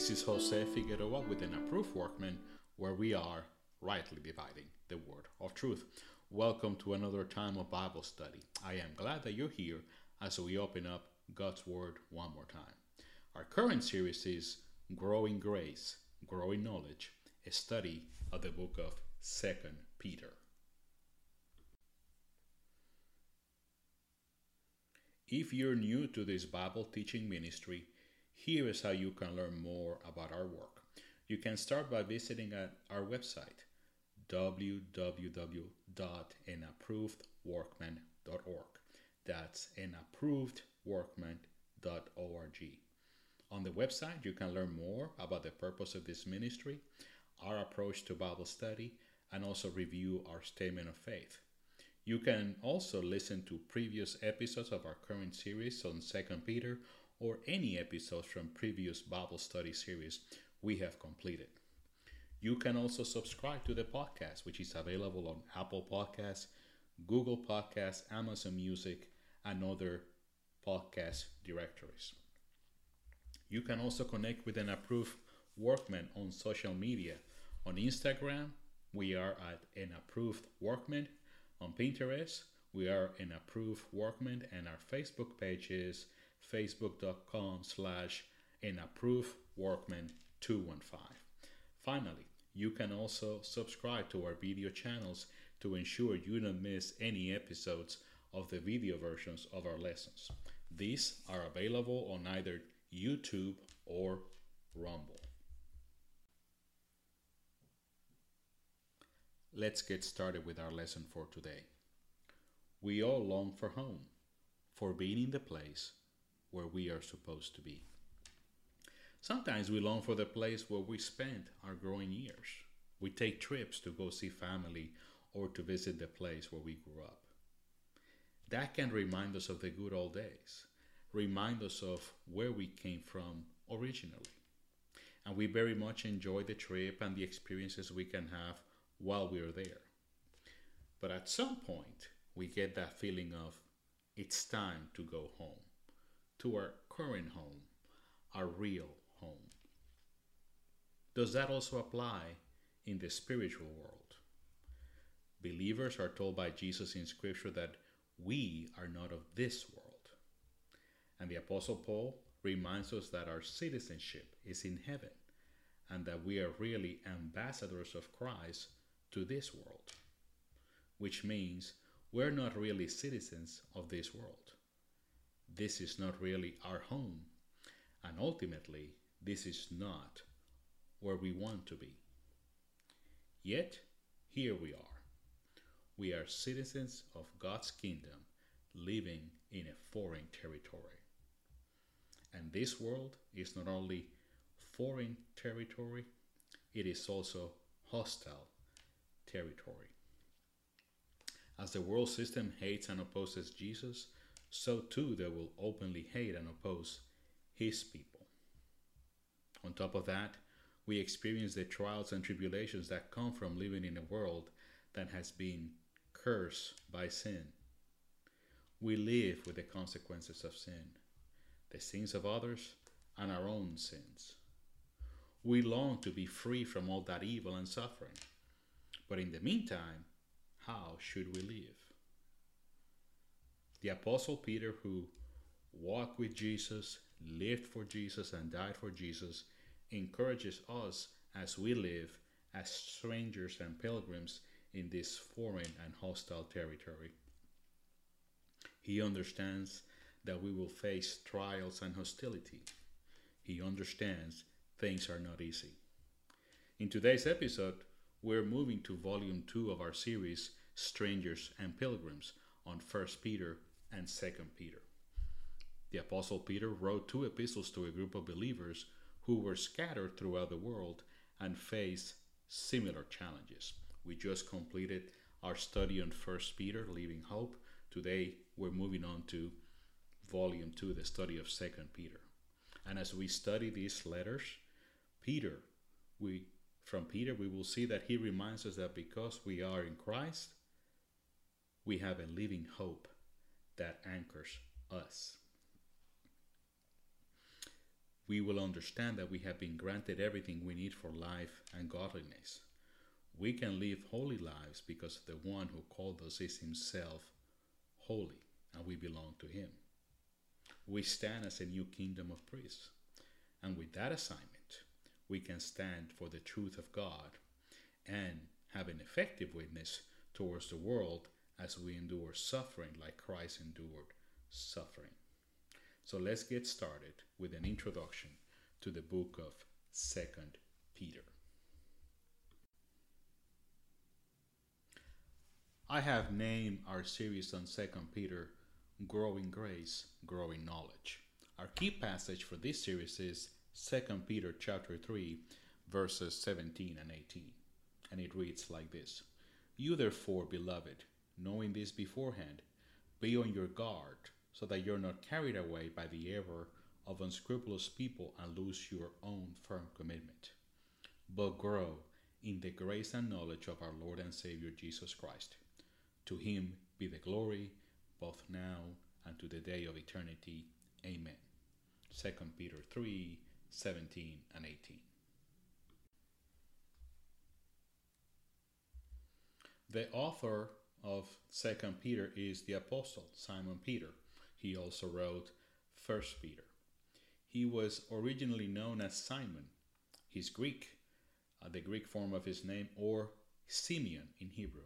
This is Jose Figueroa with an approved workman where we are rightly dividing the word of truth. Welcome to another time of Bible study. I am glad that you're here as we open up God's Word one more time. Our current series is Growing Grace, Growing Knowledge, a study of the book of Second Peter. If you're new to this Bible teaching ministry, here is how you can learn more about our work. You can start by visiting our website www.anapprovedworkman.org. That's anapprovedworkman.org. On the website, you can learn more about the purpose of this ministry, our approach to Bible study, and also review our statement of faith. You can also listen to previous episodes of our current series on 2 Peter or any episodes from previous Bible study series we have completed. You can also subscribe to the podcast, which is available on Apple Podcasts, Google Podcasts, Amazon Music, and other podcast directories. You can also connect with an approved workman on social media. On Instagram, we are at an approved workman. On Pinterest, we are an approved workman, and our Facebook page is facebook.com slash an approved workman 215. Finally, you can also subscribe to our video channels to ensure you don't miss any episodes of the video versions of our lessons. These are available on either YouTube or Rumble. Let's get started with our lesson for today. We all long for home, for being in the place where we are supposed to be. Sometimes we long for the place where we spent our growing years. We take trips to go see family or to visit the place where we grew up. That can remind us of the good old days, remind us of where we came from originally. And we very much enjoy the trip and the experiences we can have while we're there. But at some point, we get that feeling of it's time to go home, to our current home, our real home. Does that also apply in the spiritual world? Believers are told by Jesus in Scripture that we are not of this world. And the Apostle Paul reminds us that our citizenship is in heaven and that we are really ambassadors of Christ to this world, which means we're not really citizens of this world. This is not really our home, and ultimately, this is not where we want to be. Yet, here we are. We are citizens of God's kingdom living in a foreign territory. And this world is not only foreign territory, it is also hostile territory. As the world system hates and opposes Jesus, so too they will openly hate and oppose his people. On top of that, we experience the trials and tribulations that come from living in a world that has been cursed by sin. We live with the consequences of sin, the sins of others, and our own sins. We long to be free from all that evil and suffering. But in the meantime, how should we live? The Apostle Peter, who walked with Jesus, lived for Jesus, and died for Jesus, encourages us as we live as strangers and pilgrims in this foreign and hostile territory. He understands that we will face trials and hostility. He understands things are not easy. In today's episode, we're moving to volume 2 of our series Strangers and Pilgrims on 1 Peter and 2 Peter. The Apostle Peter wrote two epistles to a group of believers who were scattered throughout the world and faced similar challenges. We just completed our study on 1 Peter, Living Hope. Today we're moving on to volume 2, the study of 2 Peter. And as we study these letters, Peter, we from Peter, we will see that he reminds us that because we are in Christ, we have a living hope that anchors us. we will understand that we have been granted everything we need for life and godliness. We can live holy lives because the one who called us is himself holy, and we belong to him. We stand as a new kingdom of priests, and with that assignment, we can stand for the truth of God and have an effective witness towards the world as we endure suffering like Christ endured suffering. So let's get started with an introduction to the book of Second Peter. I have named our series on Second Peter Growing Grace, Growing Knowledge. Our key passage for this series is Second Peter chapter 3 verses 17 and 18. And it reads like this: You therefore, beloved, knowing this beforehand, be on your guard so that you're not carried away by the error of unscrupulous people and lose your own firm commitment. But grow in the grace and knowledge of our Lord and Savior Jesus Christ. To him be the glory both now and to the day of eternity. Amen. 2 Peter 3 17 and 18. The author of Second Peter is the apostle Simon Peter. He also wrote First Peter. He was originally known as Simon. He's Greek, uh, the Greek form of his name, or Simeon in Hebrew.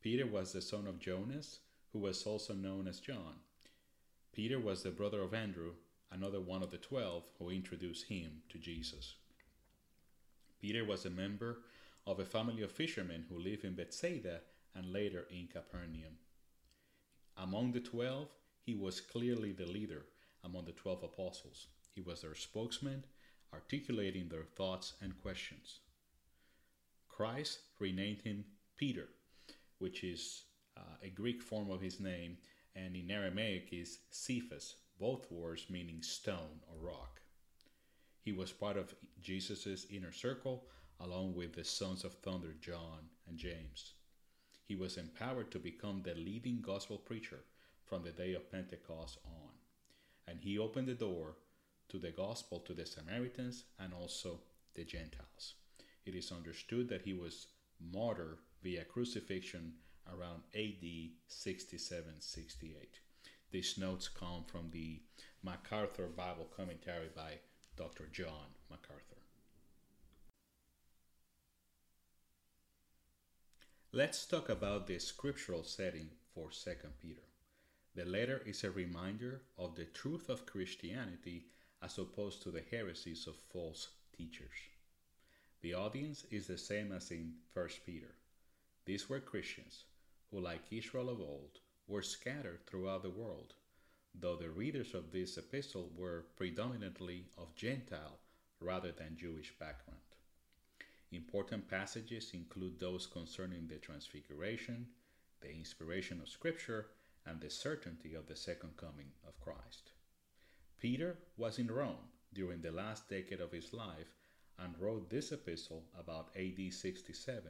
Peter was the son of Jonas, who was also known as John. Peter was the brother of Andrew, another one of the twelve who introduced him to Jesus. Peter was a member of a family of fishermen who lived in Bethsaida and later in Capernaum. Among the twelve, he was clearly the leader among the twelve apostles. He was their spokesman, articulating their thoughts and questions. Christ renamed him Peter, which is uh, a Greek form of his name, and in Aramaic is Cephas, both words meaning stone or rock. He was part of Jesus' inner circle, along with the sons of thunder John and James. He was empowered to become the leading gospel preacher from the day of Pentecost on. And he opened the door to the gospel to the Samaritans and also the Gentiles. It is understood that he was martyred via crucifixion around AD 67 68. These notes come from the MacArthur Bible commentary by Dr. John MacArthur. Let's talk about the scriptural setting for 2 Peter. The letter is a reminder of the truth of Christianity as opposed to the heresies of false teachers. The audience is the same as in 1 Peter. These were Christians who, like Israel of old, were scattered throughout the world, though the readers of this epistle were predominantly of Gentile rather than Jewish background. Important passages include those concerning the Transfiguration, the inspiration of Scripture, and the certainty of the second coming of Christ. Peter was in Rome during the last decade of his life and wrote this epistle about AD 67,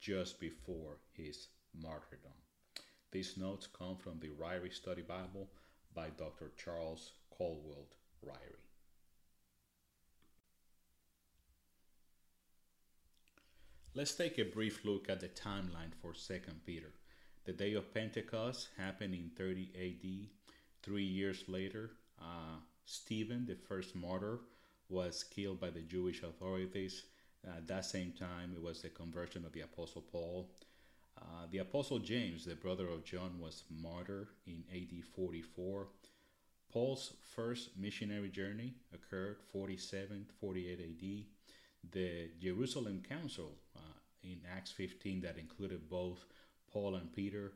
just before his martyrdom. These notes come from the Ryrie Study Bible by Dr. Charles Caldwell Ryrie. Let's take a brief look at the timeline for 2 Peter. The day of Pentecost happened in 30 AD. Three years later, uh, Stephen, the first martyr, was killed by the Jewish authorities. At that same time, it was the conversion of the Apostle Paul. Uh, the Apostle James, the brother of John, was martyred in AD 44. Paul's first missionary journey occurred 47 48 AD. The Jerusalem Council uh, in Acts 15, that included both Paul and Peter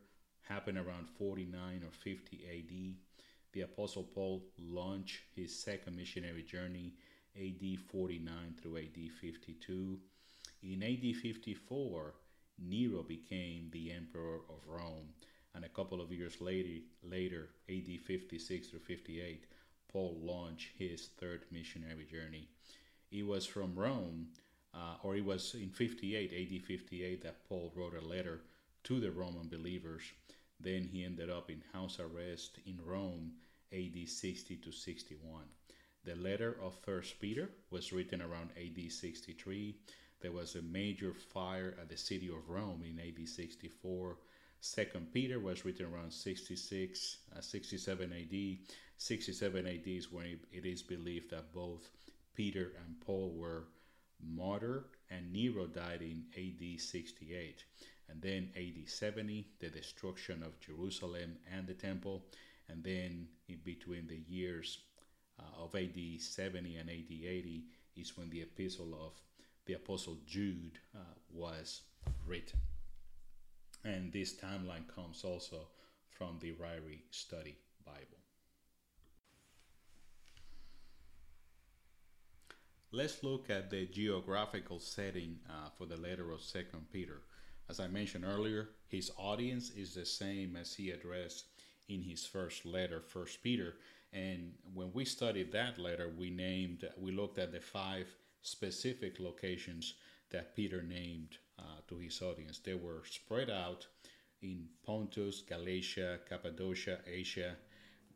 happened around 49 or 50 AD. The Apostle Paul launched his second missionary journey AD 49 through AD 52. In AD 54, Nero became the emperor of Rome, and a couple of years later, later AD 56 through 58, Paul launched his third missionary journey. It was from Rome, uh, or it was in 58, AD 58, that Paul wrote a letter to the Roman believers. Then he ended up in house arrest in Rome AD 60 to 61. The letter of First Peter was written around AD 63. There was a major fire at the city of Rome in AD 64. Second Peter was written around 66, uh, 67 AD. 67 AD is when it is believed that both Peter and Paul were martyred, and Nero died in AD 68. And then AD 70, the destruction of Jerusalem and the temple. And then in between the years uh, of AD 70 and AD 80 is when the epistle of the Apostle Jude uh, was written. And this timeline comes also from the Ryrie Study Bible. Let's look at the geographical setting uh, for the letter of Second Peter. As I mentioned earlier, his audience is the same as he addressed in his first letter, First Peter. And when we studied that letter, we named, we looked at the five specific locations that Peter named uh, to his audience. They were spread out in Pontus, Galatia, Cappadocia, Asia,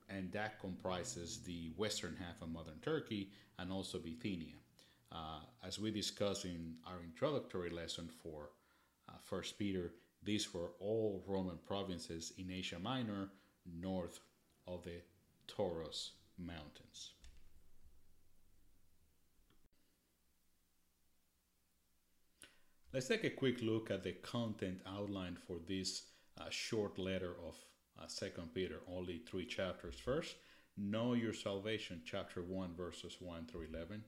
and that comprises the western half of modern Turkey and also Bithynia. Uh, as we discussed in our introductory lesson for uh, First Peter, these were all Roman provinces in Asia Minor, north of the Taurus Mountains. Let's take a quick look at the content outlined for this uh, short letter of uh, Second Peter, only three chapters. First, know your salvation, chapter 1, verses 1 through 11.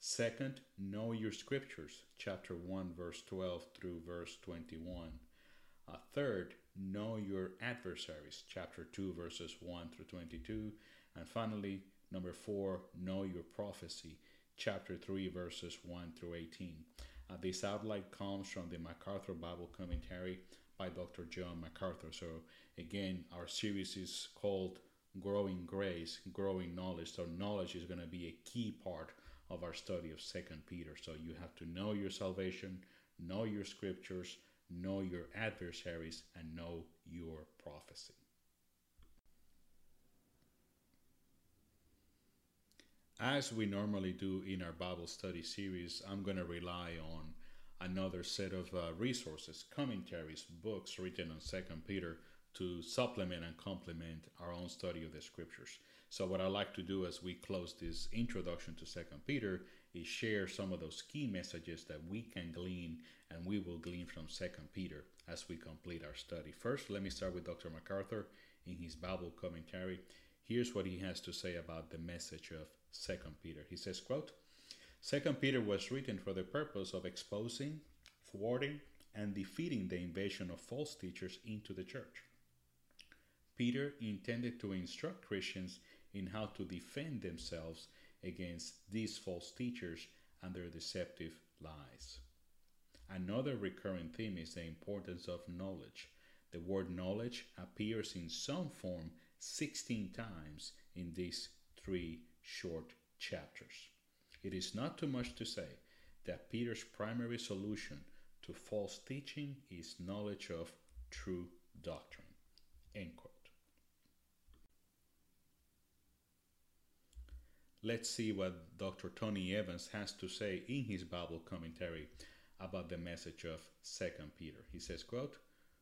Second, know your scriptures, chapter 1, verse 12 through verse 21. Uh, third, know your adversaries, chapter 2, verses 1 through 22. And finally, number 4, know your prophecy, chapter 3, verses 1 through 18. Uh, this outline comes from the MacArthur Bible Commentary by Dr. John MacArthur. So, again, our series is called Growing Grace, Growing Knowledge. So, knowledge is going to be a key part of our study of Second Peter. So you have to know your salvation, know your scriptures, know your adversaries, and know your prophecy. As we normally do in our Bible study series, I'm going to rely on another set of uh, resources, commentaries, books written on Second Peter to supplement and complement our own study of the scriptures. So what I like to do as we close this introduction to Second Peter is share some of those key messages that we can glean and we will glean from Second Peter as we complete our study. First, let me start with Dr. MacArthur in his Bible commentary. Here's what he has to say about the message of Second Peter. He says, quote, Second Peter was written for the purpose of exposing, thwarting, and defeating the invasion of false teachers into the church. Peter intended to instruct Christians in how to defend themselves against these false teachers and their deceptive lies. Another recurring theme is the importance of knowledge. The word knowledge appears in some form 16 times in these three short chapters. It is not too much to say that Peter's primary solution to false teaching is knowledge of true doctrine. End quote. Let's see what Dr. Tony Evans has to say in his Bible commentary about the message of 2 Peter. He says, quote,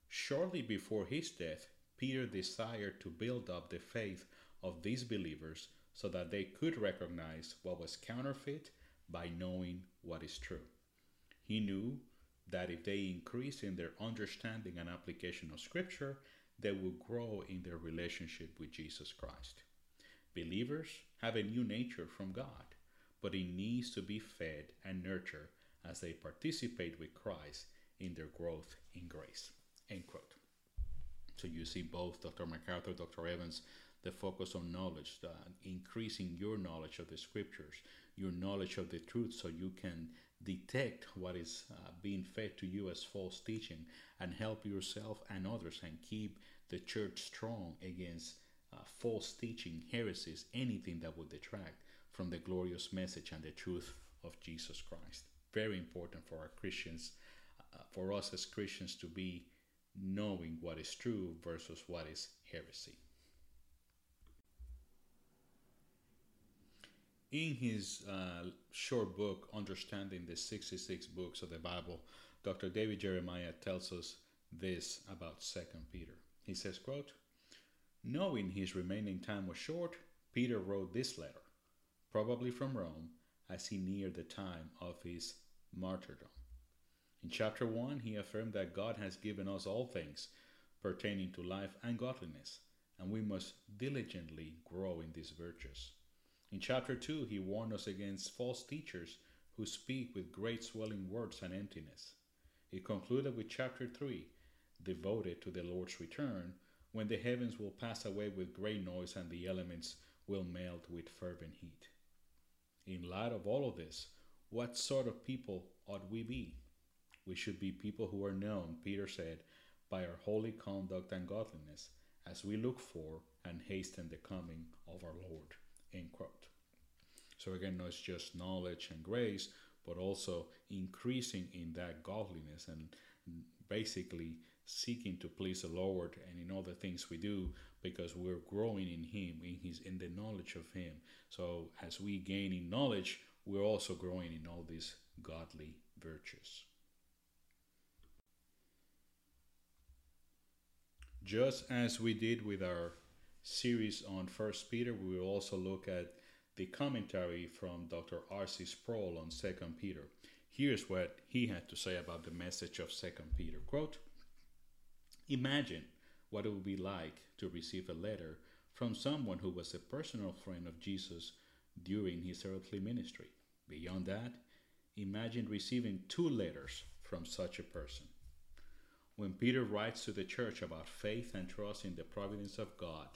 Shortly before his death, Peter desired to build up the faith of these believers so that they could recognize what was counterfeit by knowing what is true. He knew that if they increase in their understanding and application of Scripture, they will grow in their relationship with Jesus Christ. Believers have a new nature from God, but it needs to be fed and nurtured as they participate with Christ in their growth in grace. End quote. So you see both Dr. MacArthur, Dr. Evans, the focus on knowledge, increasing your knowledge of the scriptures, your knowledge of the truth, so you can detect what is uh, being fed to you as false teaching and help yourself and others and keep the church strong against uh, false teaching, heresies, anything that would detract from the glorious message and the truth of Jesus Christ. Very important for our Christians, uh, for us as Christians to be knowing what is true versus what is heresy. In his uh, short book, Understanding the 66 Books of the Bible, Dr. David Jeremiah tells us this about 2 Peter. He says, quote, Knowing his remaining time was short, Peter wrote this letter, probably from Rome, as he neared the time of his martyrdom. In chapter 1, he affirmed that God has given us all things pertaining to life and godliness, and we must diligently grow in these virtues. In chapter 2, he warned us against false teachers who speak with great swelling words and emptiness. He concluded with chapter 3, devoted to the Lord's return, when the heavens will pass away with great noise and the elements will melt with fervent heat. In light of all of this, what sort of people ought we be? We should be people who are known, Peter said, by our holy conduct and godliness, as we look for and hasten the coming of our Lord. End quote. So again, not just knowledge and grace, but also increasing in that godliness and basically seeking to please the Lord and in all the things we do because we're growing in Him, in His in the knowledge of Him. So as we gain in knowledge, we're also growing in all these godly virtues. Just as we did with our series on First Peter, we will also look at the commentary from Dr. R.C. Sproul on Second Peter. Here's what he had to say about the message of Second Peter. Quote, Imagine what it would be like to receive a letter from someone who was a personal friend of Jesus during his earthly ministry. Beyond that, imagine receiving two letters from such a person. When Peter writes to the church about faith and trust in the providence of God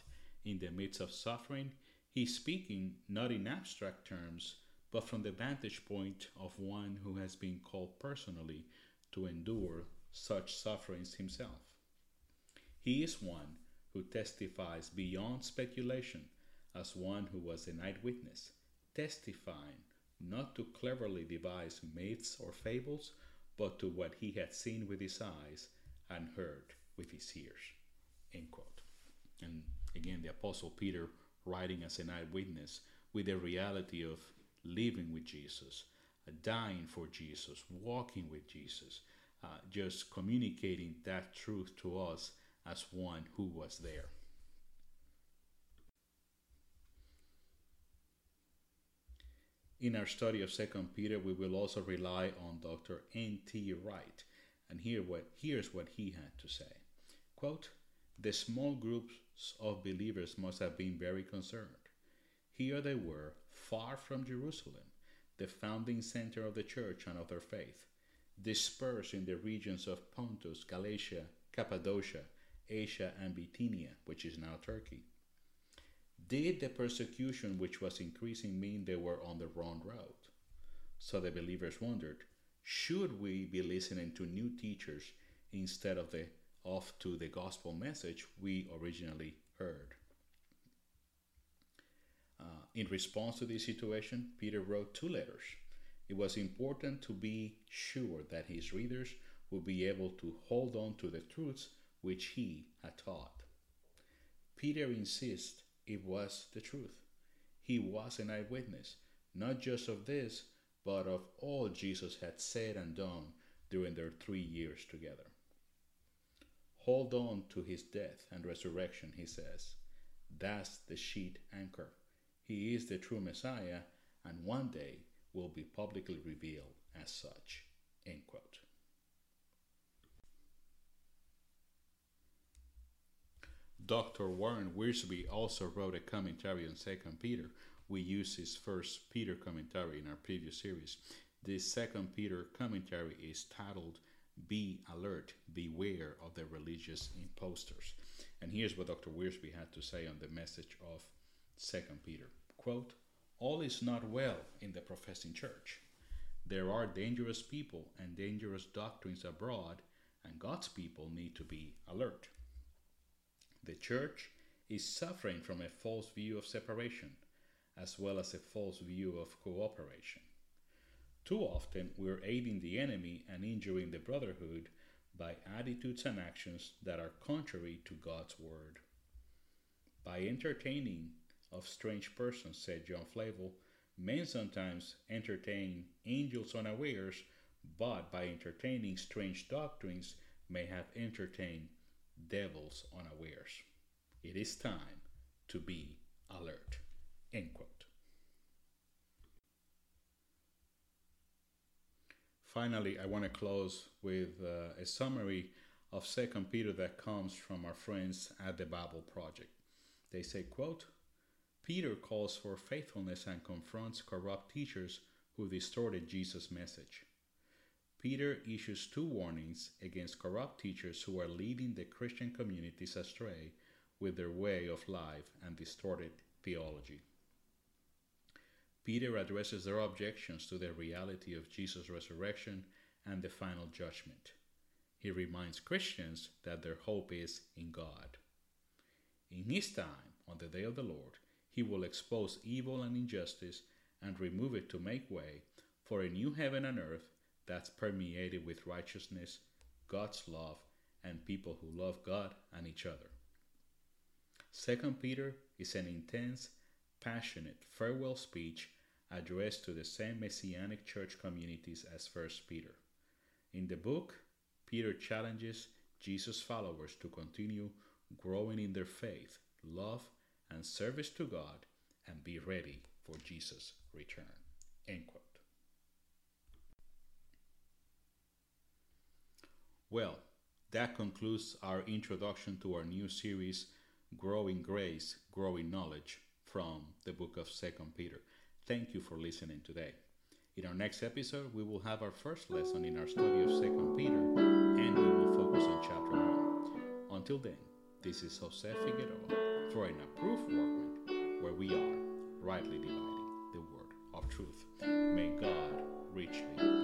in the midst of suffering, he's speaking not in abstract terms, but from the vantage point of one who has been called personally to endure such sufferings himself. He is one who testifies beyond speculation as one who was an eyewitness, testifying not to cleverly devised myths or fables, but to what he had seen with his eyes and heard with his ears. End quote. And again, the Apostle Peter writing as an eyewitness with the reality of living with Jesus, dying for Jesus, walking with Jesus, uh, just communicating that truth to us as one who was there. In our study of Second Peter, we will also rely on Dr. N.T. Wright, and here what, here's what he had to say. Quote, the small groups of believers must have been very concerned. Here they were, far from Jerusalem, the founding center of the church and of their faith, dispersed in the regions of Pontus, Galatia, Cappadocia, Asia, and Bithynia, which is now Turkey. Did the persecution which was increasing mean they were on the wrong road? So the believers wondered, should we be listening to new teachers instead of the off to the gospel message we originally heard? Uh, in response to this situation, Peter wrote two letters. It was important to be sure that his readers would be able to hold on to the truths which he had taught. Peter insists it was the truth. He was an eyewitness, not just of this, but of all Jesus had said and done during their three years together. Hold on to his death and resurrection, he says. That's the sheet anchor. He is the true Messiah, and one day will be publicly revealed as such. End quote. Dr. Warren Wiersbe also wrote a commentary on 2 Peter. We used his first Peter commentary in our previous series. This second Peter commentary is titled Be Alert, Beware of the Religious Imposters. And here's what Dr. Wiersbe had to say on the message of 2 Peter. Quote, All is not well in the professing church. There are dangerous people and dangerous doctrines abroad, and God's people need to be alert. The church is suffering from a false view of separation, as well as a false view of cooperation. Too often, we're aiding the enemy and injuring the brotherhood by attitudes and actions that are contrary to God's word. By entertaining of strange persons, said John Flavel, Men sometimes entertain angels unawares, but by entertaining strange doctrines, may have entertained devils unawares. It is time to be alert. End quote. Finally, I want to close with uh, a summary of Second Peter that comes from our friends at the Bible Project. They say, quote, Peter calls for faithfulness and confronts corrupt teachers who distorted Jesus' message. Peter issues two warnings against corrupt teachers who are leading the Christian communities astray with their way of life and distorted theology. Peter addresses their objections to the reality of Jesus' resurrection and the final judgment. He reminds Christians that their hope is in God. In His time, on the day of the Lord, He will expose evil and injustice and remove it to make way for a new heaven and earth that's permeated with righteousness, God's love, and people who love God and each other. Second Peter is an intense, passionate farewell speech addressed to the same messianic church communities as First Peter. In the book, Peter challenges Jesus' followers to continue growing in their faith, love, and service to God and be ready for Jesus' return. End quote. Well, that concludes our introduction to our new series, Growing Grace, Growing Knowledge, from the book of Second Peter. Thank you for listening today. In our next episode, we will have our first lesson in our study of Second Peter, and we will focus on chapter 1. Until then, this is Jose Figueroa for an approved workman where we are rightly dividing the word of truth. May God richly.